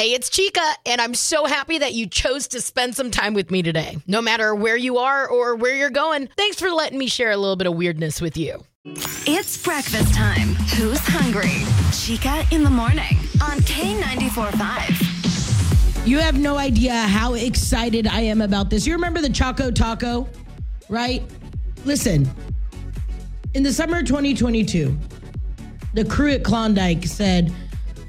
Hey, it's Chica, and I'm so happy that you chose to spend some time with me today. No matter where you are or where you're going, thanks for letting me share a little bit of weirdness with you. It's breakfast time. Who's hungry? Chica in the morning on K94 You have no idea how excited I am about this. You remember the Choco Taco, right? Listen, in the summer of 2022, the crew at Klondike said,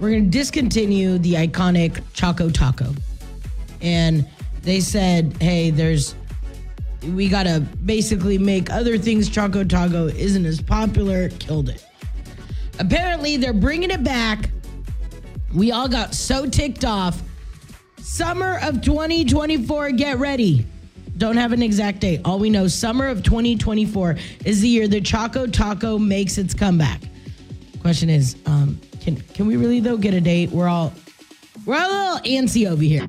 we're going to discontinue the iconic Choco Taco. And they said, hey, there's, we got to basically make other things Choco Taco isn't as popular. Killed it. Apparently, they're bringing it back. We all got so ticked off. Summer of 2024, get ready. Don't have an exact date. All we know, summer of 2024 is the year the Choco Taco makes its comeback. Question is, um, can can we really though get a date? We're all we're all a little antsy over here.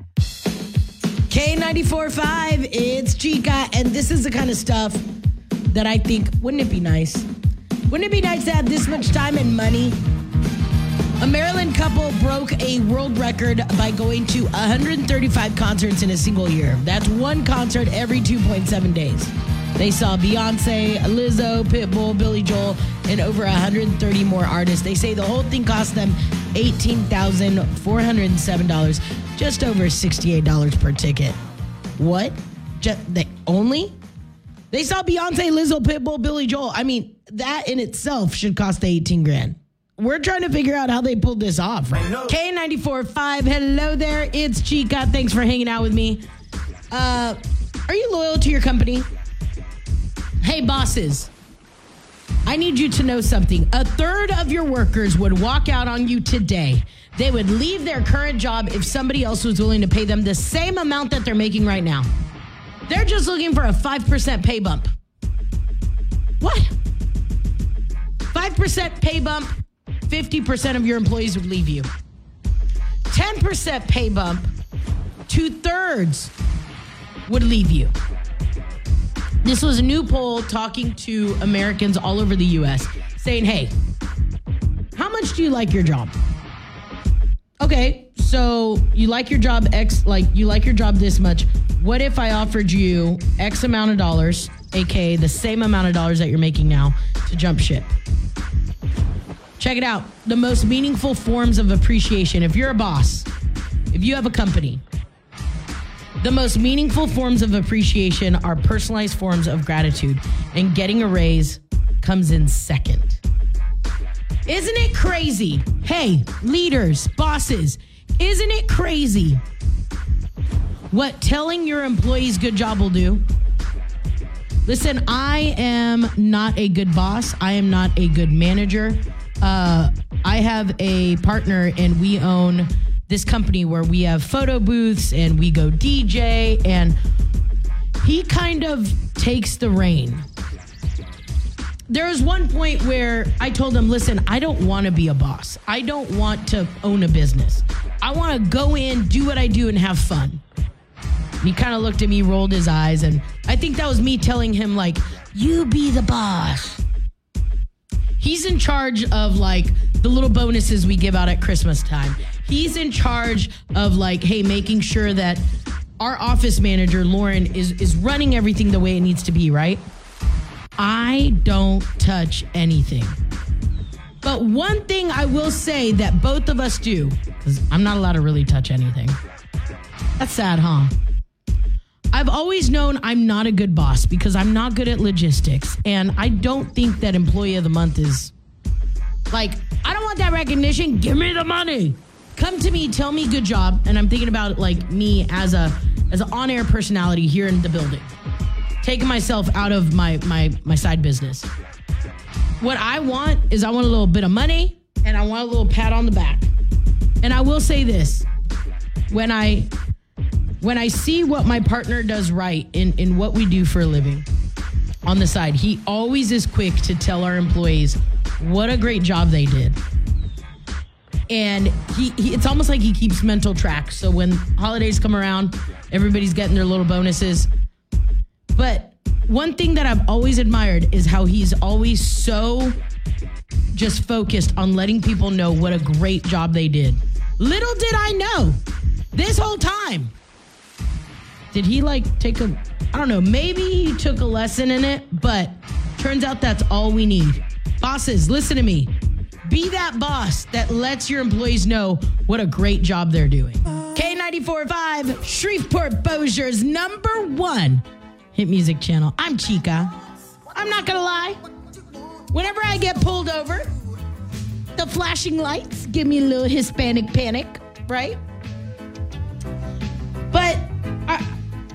K94.5, it's Chica, and this is the kind of stuff that I think wouldn't it be nice? Wouldn't it be nice to have this much time and money? A Maryland couple broke a world record by going to 135 concerts in a single year. That's one concert every 2.7 days. They saw Beyonce, Lizzo, Pitbull, Billy Joel, and over 130 more artists. They say the whole thing cost them $18,407, just over $68 per ticket. What? Just they only? They saw Beyonce, Lizzo, Pitbull, Billy Joel. I mean, that in itself should cost the 18 grand. We're trying to figure out how they pulled this off. Right? K94.5, hello there. It's Chica. Thanks for hanging out with me. Uh, are you loyal to your company? Hey, bosses, I need you to know something. A third of your workers would walk out on you today. They would leave their current job if somebody else was willing to pay them the same amount that they're making right now. They're just looking for a 5% pay bump. What? 5% pay bump, 50% of your employees would leave you. 10% pay bump, two thirds would leave you. This was a new poll talking to Americans all over the US saying, hey, how much do you like your job? Okay, so you like your job X, like you like your job this much. What if I offered you X amount of dollars, aka the same amount of dollars that you're making now, to jump ship? Check it out. The most meaningful forms of appreciation. If you're a boss, if you have a company, the most meaningful forms of appreciation are personalized forms of gratitude, and getting a raise comes in second. Isn't it crazy? Hey, leaders, bosses, isn't it crazy what telling your employees good job will do? Listen, I am not a good boss. I am not a good manager. Uh, I have a partner, and we own this company where we have photo booths and we go DJ, and he kind of takes the reign. There was one point where I told him, listen, I don't want to be a boss. I don't want to own a business. I want to go in, do what I do, and have fun. He kind of looked at me, rolled his eyes, and I think that was me telling him, like, you be the boss. He's in charge of like the little bonuses we give out at Christmas time. He's in charge of like, hey, making sure that our office manager, Lauren, is is running everything the way it needs to be, right? I don't touch anything. But one thing I will say that both of us do, because I'm not allowed to really touch anything. That's sad, huh? I've always known I'm not a good boss because I'm not good at logistics. And I don't think that employee of the month is like, I don't want that recognition. Give me the money. Come to me, tell me good job. And I'm thinking about like me as a as an on-air personality here in the building. Taking myself out of my my my side business. What I want is I want a little bit of money and I want a little pat on the back. And I will say this. When I when I see what my partner does right in, in what we do for a living on the side, he always is quick to tell our employees what a great job they did. And he, he it's almost like he keeps mental track. So when holidays come around, everybody's getting their little bonuses. But one thing that I've always admired is how he's always so just focused on letting people know what a great job they did. Little did I know This whole time. Did he like take a, I don't know, maybe he took a lesson in it, but turns out that's all we need. Bosses, listen to me. Be that boss that lets your employees know what a great job they're doing. K94.5, Shreveport Bossier's number one hit music channel. I'm Chica. I'm not gonna lie. Whenever I get pulled over, the flashing lights give me a little Hispanic panic, right? But I,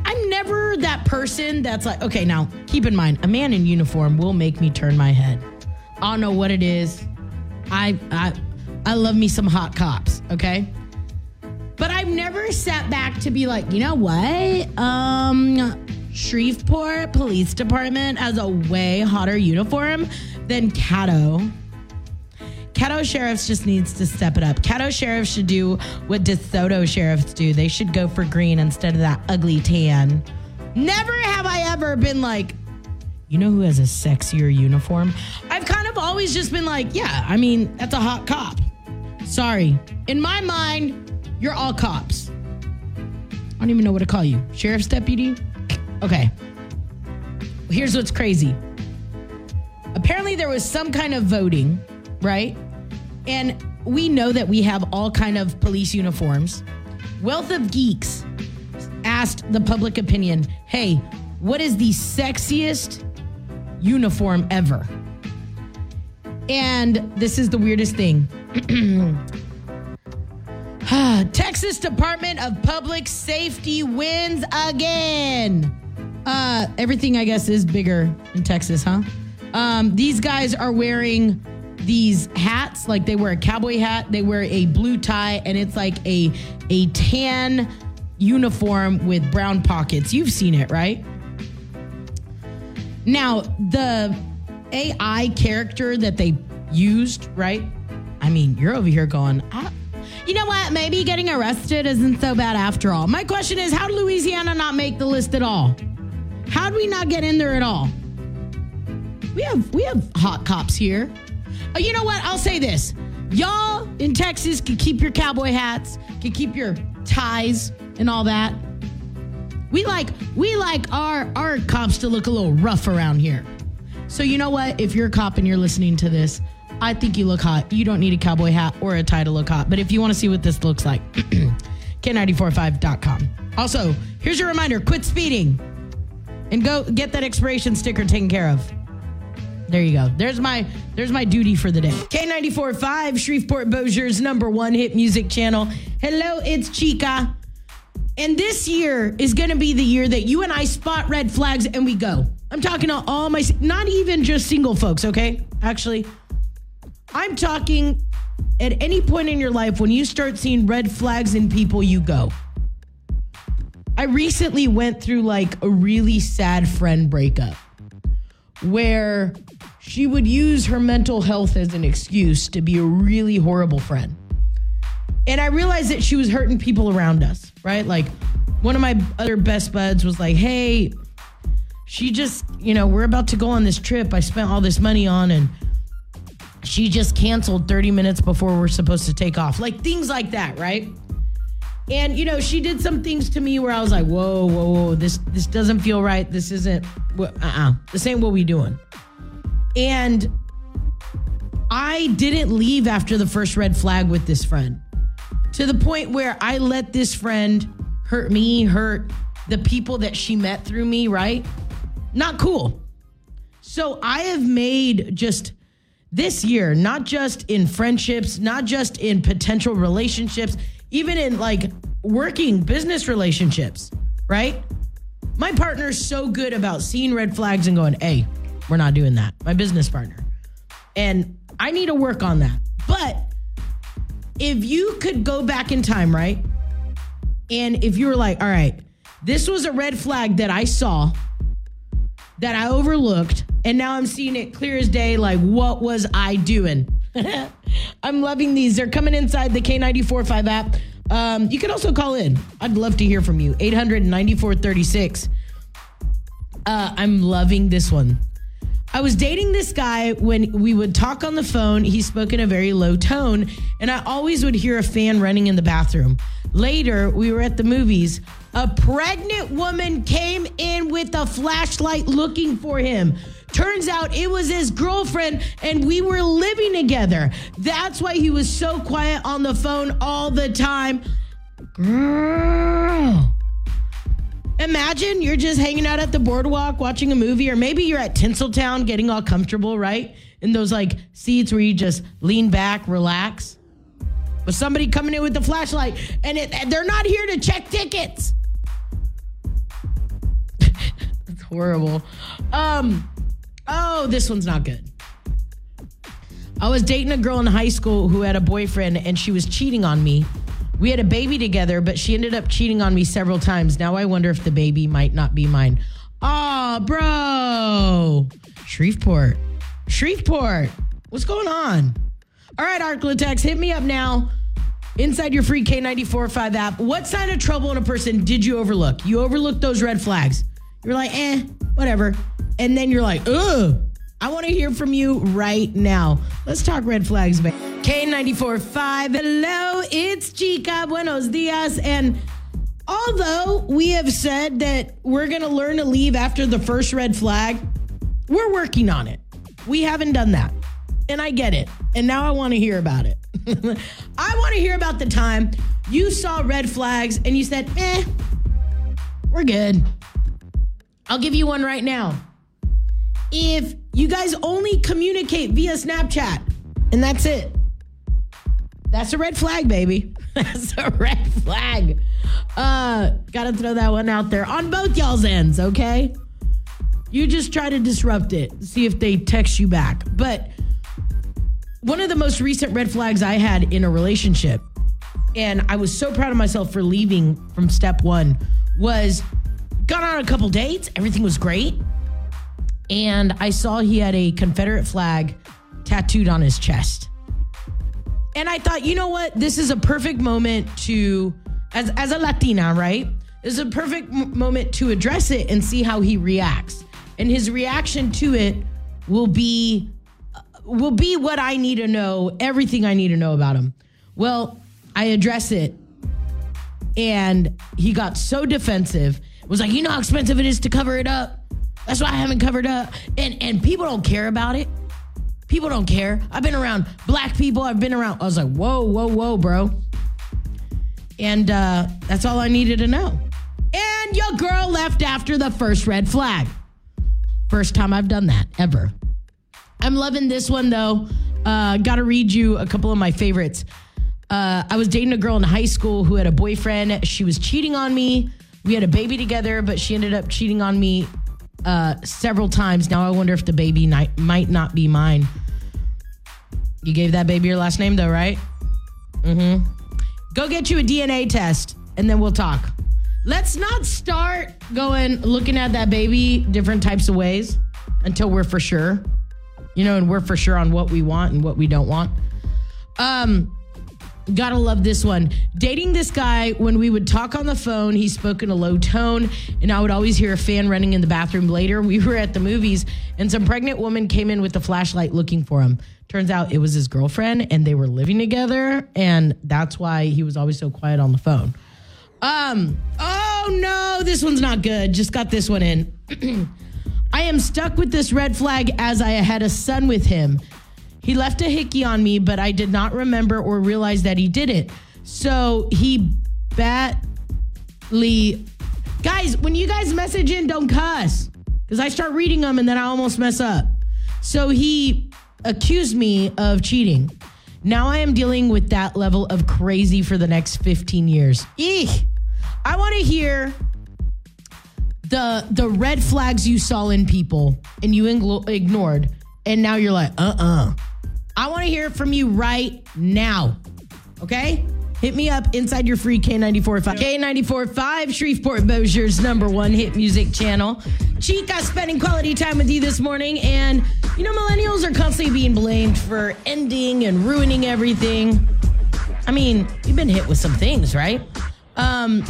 I'm never that person that's like, okay, now keep in mind, a man in uniform will make me turn my head. I don't know what it is. I I I love me some hot cops, okay? But I've never sat back to be like, you know what? Um Shreveport Police Department has a way hotter uniform than Caddo. Caddo sheriffs just needs to step it up. Caddo sheriffs should do what DeSoto sheriffs do. They should go for green instead of that ugly tan. Never have I ever been like, you know who has a sexier uniform? I've kind of always just been like, yeah, I mean, that's a hot cop. Sorry. In my mind, you're all cops. I don't even know what to call you. Sheriff's deputy? Okay. Here's what's crazy. Apparently there was some kind of voting, right? And we know that we have all kind of police uniforms. Wealth of Geeks asked the public opinion, "Hey, what is the sexiest uniform ever?" And this is the weirdest thing. Texas Department of Public Safety wins again. Uh, everything, I guess, is bigger in Texas, huh? Um, these guys are wearing these hats, like they wear a cowboy hat, they wear a blue tie, and it's like a a tan uniform with brown pockets. You've seen it, right? Now, the AI character that they used, right? I mean, you're over here going, I, you know what? Maybe getting arrested isn't so bad after all. My question is, how did Louisiana not make the list at all? How do we not get in there at all? We have we have hot cops here. Oh, you know what? I'll say this. Y'all in Texas can keep your cowboy hats, can keep your ties and all that. We like we like our our cops to look a little rough around here. So you know what? If you're a cop and you're listening to this, I think you look hot. You don't need a cowboy hat or a tie to look hot. But if you want to see what this looks like, K945.com. Also, here's your reminder quit speeding and go get that expiration sticker taken care of. There you go. There's my there's my duty for the day. K94.5, Shreveport Bossier's number one hit music channel. Hello, it's Chica. And this year is going to be the year that you and I spot red flags and we go. I'm talking to all my, not even just single folks, okay? Actually, I'm talking at any point in your life when you start seeing red flags in people, you go. I recently went through like a really sad friend breakup where she would use her mental health as an excuse to be a really horrible friend. And I realized that she was hurting people around us, right? Like one of my other best buds was like, hey, she just, you know, we're about to go on this trip I spent all this money on and she just canceled 30 minutes before we're supposed to take off. Like things like that, right? And you know, she did some things to me where I was like, "Whoa, whoa, whoa! This this doesn't feel right. This isn't. Uh, uh This what we doing." And I didn't leave after the first red flag with this friend, to the point where I let this friend hurt me, hurt the people that she met through me. Right? Not cool. So I have made just this year, not just in friendships, not just in potential relationships even in like working business relationships, right? My partner's so good about seeing red flags and going, hey, we're not doing that. My business partner. And I need to work on that. But if you could go back in time, right? And if you were like, all right, this was a red flag that I saw that I overlooked, and now I'm seeing it clear as day. Like, what was I doing? I'm loving these. They're coming inside the K945 app. Um, you can also call in. I'd love to hear from you. 800 9436. Uh, I'm loving this one. I was dating this guy when we would talk on the phone. He spoke in a very low tone, and I always would hear a fan running in the bathroom. Later, we were at the movies. A pregnant woman came in with a flashlight looking for him. Turns out it was his girlfriend, and we were living together. That's why he was so quiet on the phone all the time. Girl. Imagine you're just hanging out at the boardwalk watching a movie, or maybe you're at Tinseltown getting all comfortable, right? In those like seats where you just lean back, relax. But somebody coming in with the flashlight, and, it, and they're not here to check tickets. That's horrible. Um, oh, this one's not good. I was dating a girl in high school who had a boyfriend, and she was cheating on me. We had a baby together, but she ended up cheating on me several times. Now I wonder if the baby might not be mine. Aw, bro. Shreveport. Shreveport. What's going on? All right, Arklatex, hit me up now. Inside your free K945 app. What sign of trouble in a person did you overlook? You overlooked those red flags. You're like, eh, whatever. And then you're like, ugh. I want to hear from you right now. Let's talk red flags, baby. K94.5. Hello, it's Chica. Buenos dias. And although we have said that we're going to learn to leave after the first red flag, we're working on it. We haven't done that. And I get it. And now I want to hear about it. I want to hear about the time you saw red flags and you said, eh, we're good. I'll give you one right now. If you guys only communicate via Snapchat and that's it, that's a red flag, baby. That's a red flag. Uh, gotta throw that one out there on both y'all's ends, okay? You just try to disrupt it, see if they text you back. But one of the most recent red flags I had in a relationship, and I was so proud of myself for leaving from step one, was got on a couple dates. Everything was great. And I saw he had a Confederate flag tattooed on his chest. And I thought, you know what? This is a perfect moment to, as, as a Latina, right? This is a perfect m- moment to address it and see how he reacts. And his reaction to it will be uh, will be what I need to know, everything I need to know about him. Well, I address it and he got so defensive. Was like, "You know how expensive it is to cover it up? That's why I haven't covered up." And and people don't care about it. People don't care. I've been around black people. I've been around. I was like, whoa, whoa, whoa, bro. And uh, that's all I needed to know. And your girl left after the first red flag. First time I've done that ever. I'm loving this one though. Uh, Got to read you a couple of my favorites. Uh, I was dating a girl in high school who had a boyfriend. She was cheating on me. We had a baby together, but she ended up cheating on me uh, several times. Now I wonder if the baby ni- might not be mine. You gave that baby your last name though, right? Mm-hmm. Go get you a DNA test and then we'll talk. Let's not start going looking at that baby different types of ways until we're for sure. You know, and we're for sure on what we want and what we don't want. Um, Gotta love this one. Dating this guy, when we would talk on the phone, he spoke in a low tone, and I would always hear a fan running in the bathroom later. We were at the movies, and some pregnant woman came in with a flashlight looking for him. Turns out it was his girlfriend, and they were living together, and that's why he was always so quiet on the phone. Um, oh no, this one's not good. Just got this one in. I am stuck with this red flag as I had a son with him. He left a hickey on me, but I did not remember or realize that he did it. So he badly. Guys, when you guys message in, don't cuss. Because I start reading them and then I almost mess up. So he accused me of cheating. Now I am dealing with that level of crazy for the next 15 years. Eek. I want to hear the the red flags you saw in people and you ignored and now you're like, "Uh-uh." I want to hear it from you right now. Okay? Hit me up inside your free K945. K945, Shreveport Bossier's number one hit music channel. Chica spending quality time with you this morning. And, you know, millennials are constantly being blamed for ending and ruining everything. I mean, you've been hit with some things, right? Um,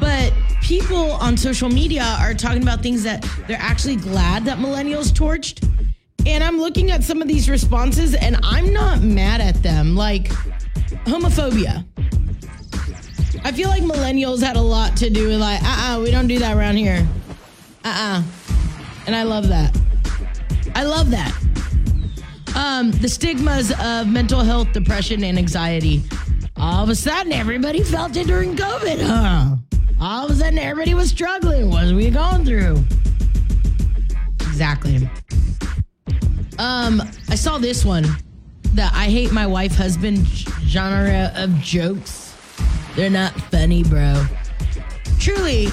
but people on social media are talking about things that they're actually glad that millennials torched. And I'm looking at some of these responses and I'm not mad at them. Like homophobia. I feel like millennials had a lot to do with like, uh uh we don't do that around here. Uh uh And I love that. I love that. Um, the stigmas of mental health, depression, and anxiety. All of a sudden, everybody felt it during COVID, huh? All of a sudden, everybody was struggling. What are we going through? Exactly. Um, I saw this one. The I hate my wife husband genre of jokes. They're not funny, bro. Truly,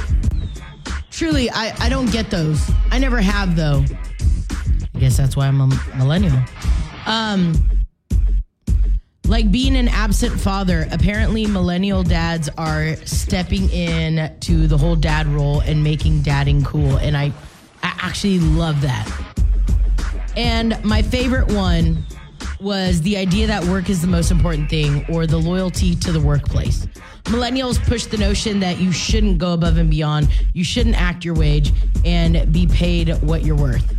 truly, I, I don't get those. I never have, though. I guess that's why I'm a millennial. Um, like being an absent father, apparently millennial dads are stepping in to the whole dad role and making dadding cool. And I, I actually love that. And my favorite one was the idea that work is the most important thing or the loyalty to the workplace. Millennials push the notion that you shouldn't go above and beyond, you shouldn't act your wage and be paid what you're worth.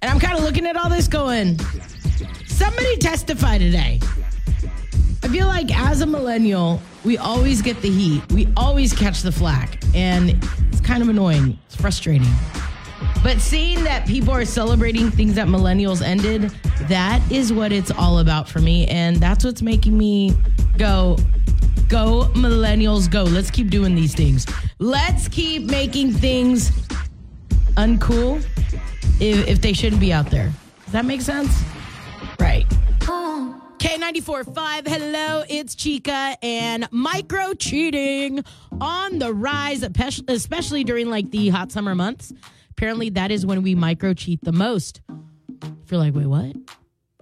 And I'm kind of looking at all this going, somebody testify today. I feel like as a millennial, we always get the heat. We always catch the flack. And it's kind of annoying. It's frustrating. But seeing that people are celebrating things that millennials ended, that is what it's all about for me. And that's what's making me go, go, millennials, go. Let's keep doing these things. Let's keep making things uncool if, if they shouldn't be out there. Does that make sense? Right. K94.5, hello, it's Chica and micro cheating on the rise, especially during like the hot summer months. Apparently, that is when we micro cheat the most. If you're like, wait, what?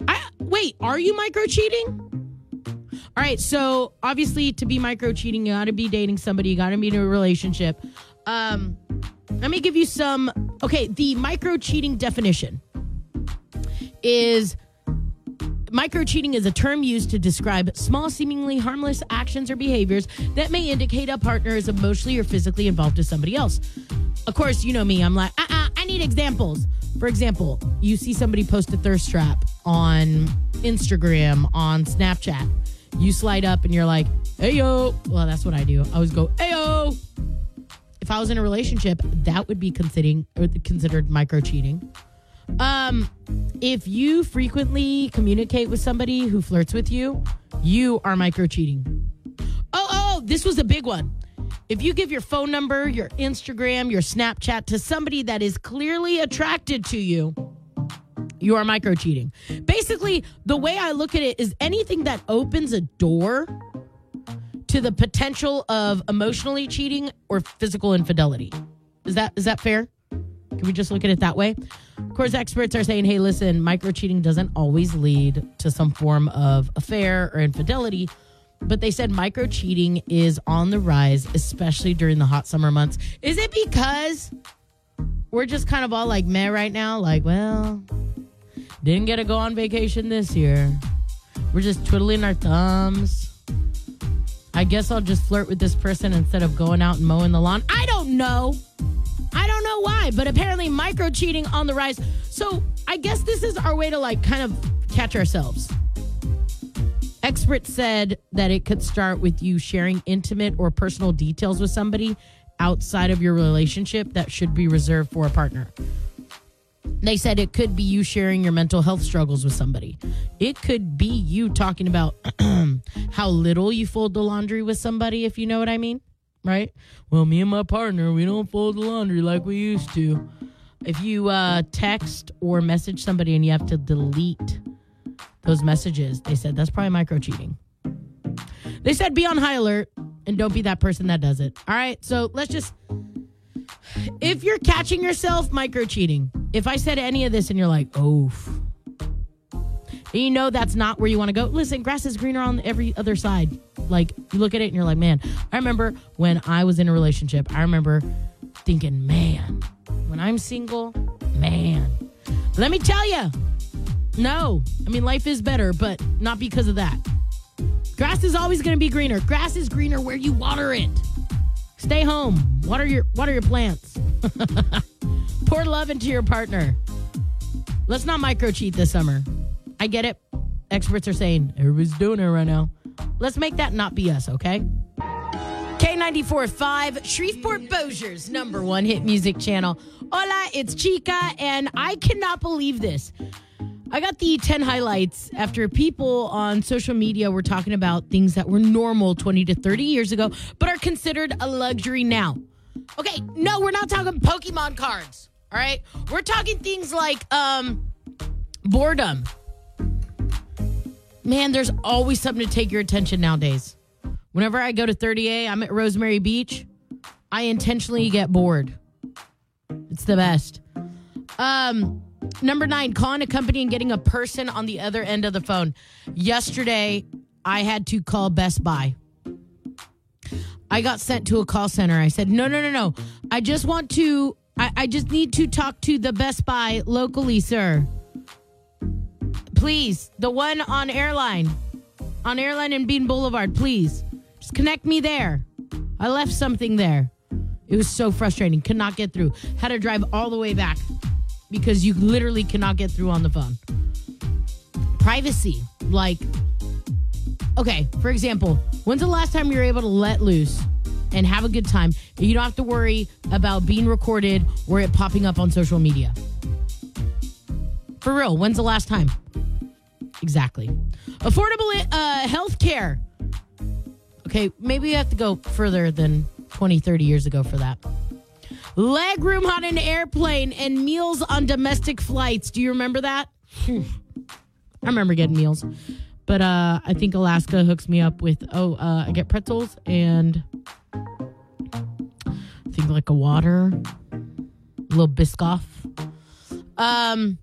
I wait, are you micro cheating? All right, so obviously to be micro cheating, you gotta be dating somebody, you gotta be in a relationship. Um, let me give you some okay, the micro cheating definition is Micro cheating is a term used to describe small, seemingly harmless actions or behaviors that may indicate a partner is emotionally or physically involved with somebody else. Of course, you know me, I'm like, I need examples. For example, you see somebody post a thirst trap on Instagram, on Snapchat. You slide up and you're like, hey yo. Well, that's what I do. I always go, hey yo. If I was in a relationship, that would be considering considered micro cheating. Um, if you frequently communicate with somebody who flirts with you, you are micro cheating. Oh, oh, this was a big one. If you give your phone number, your Instagram, your Snapchat to somebody that is clearly attracted to you, you are micro cheating. Basically, the way I look at it is anything that opens a door to the potential of emotionally cheating or physical infidelity. Is that is that fair? Can we just look at it that way? Of course, experts are saying, hey, listen, micro cheating doesn't always lead to some form of affair or infidelity. But they said micro cheating is on the rise, especially during the hot summer months. Is it because we're just kind of all like meh right now? Like, well, didn't get to go on vacation this year. We're just twiddling our thumbs. I guess I'll just flirt with this person instead of going out and mowing the lawn. I don't know. I don't know why, but apparently micro cheating on the rise. So I guess this is our way to like kind of catch ourselves. Experts said that it could start with you sharing intimate or personal details with somebody outside of your relationship that should be reserved for a partner. They said it could be you sharing your mental health struggles with somebody. It could be you talking about how little you fold the laundry with somebody, if you know what I mean right? Well, me and my partner, we don't fold the laundry like we used to. If you uh, text or message somebody and you have to delete those messages, they said that's probably micro cheating. They said be on high alert and don't be that person that does it. All right, so let's just. If you're catching yourself micro cheating, if I said any of this and you're like, oh, you know that's not where you want to go. Listen, grass is greener on every other side. Like you look at it and you're like, man, I remember when I was in a relationship, I remember thinking, man, when I'm single, man, let me tell you, no. I mean, life is better, but not because of that. Grass is always going to be greener. Grass is greener where you water it. Stay home. Water your water your plants. Pour love into your partner. Let's not micro cheat this summer. I get it. Experts are saying everybody's doing it right now. Let's make that not be us, okay? K94.5, Shreveport Bossier's number one hit music channel. Hola, it's Chica, and I cannot believe this. I got the 10 highlights after people on social media were talking about things that were normal 20 to 30 years ago, but are considered a luxury now. Okay, no, we're not talking Pokemon cards. All right. We're talking things like um boredom. Man, there's always something to take your attention nowadays. Whenever I go to 30A, I'm at Rosemary Beach. I intentionally get bored. It's the best. Um, number nine, calling a company and getting a person on the other end of the phone. Yesterday, I had to call Best Buy. I got sent to a call center. I said, no, no, no, no. I just want to, I, I just need to talk to the Best Buy locally, sir. Please, the one on airline, on airline and Beene Boulevard, please. Just connect me there. I left something there. It was so frustrating. Could not get through. Had to drive all the way back because you literally cannot get through on the phone. Privacy. Like, okay, for example, when's the last time you were able to let loose and have a good time? You don't have to worry about being recorded or it popping up on social media. For real, when's the last time? Exactly. Affordable uh, health care. Okay, maybe you have to go further than 20, 30 years ago for that. Leg room on an airplane and meals on domestic flights. Do you remember that? I remember getting meals. But uh, I think Alaska hooks me up with, oh, uh, I get pretzels and I think like a water, a little Biscoff. Um,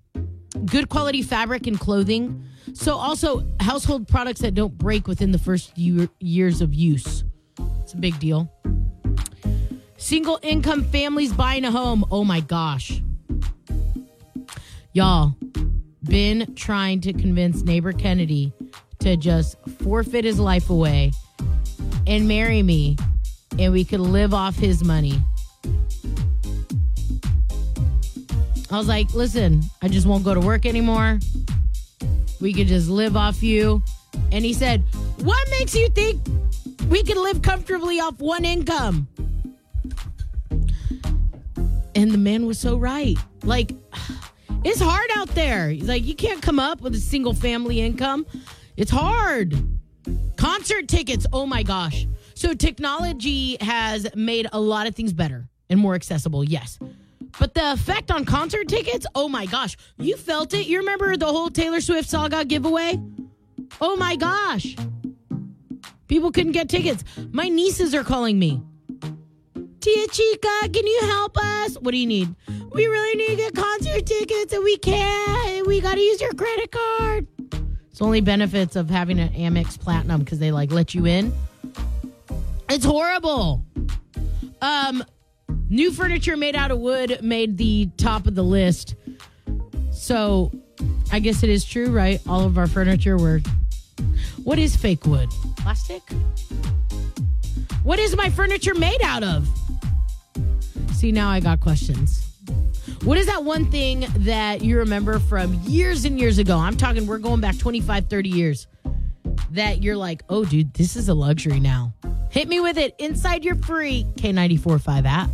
good quality fabric and clothing. So also household products that don't break within the first year, years of use. It's a big deal. Single income families buying a home. Oh my gosh. Y'all, been trying to convince neighbor Kennedy to just forfeit his life away and marry me and we could live off his money. I was like, listen, I just won't go to work anymore. We could just live off you. And he said, What makes you think we can live comfortably off one income? And the man was so right. Like, it's hard out there. He's like, you can't come up with a single family income. It's hard. Concert tickets, oh my gosh. So technology has made a lot of things better and more accessible, yes. But the effect on concert tickets, oh my gosh. You felt it. You remember the whole Taylor Swift saga giveaway? Oh my gosh. People couldn't get tickets. My nieces are calling me. Tia Chica, can you help us? What do you need? We really need to get concert tickets and we can't. We got to use your credit card. It's only benefits of having an Amex Platinum because they like let you in. It's horrible. Um, new furniture made out of wood made the top of the list. So, I guess it is true, right? All of our furniture were. What is fake wood? Plastic? What is my furniture made out of? See, now I got questions. What is that one thing that you remember from years and years ago? I'm talking, we're going back 25, 30 years. That you're like, oh, dude, this is a luxury now. Hit me with it inside your free K945 app.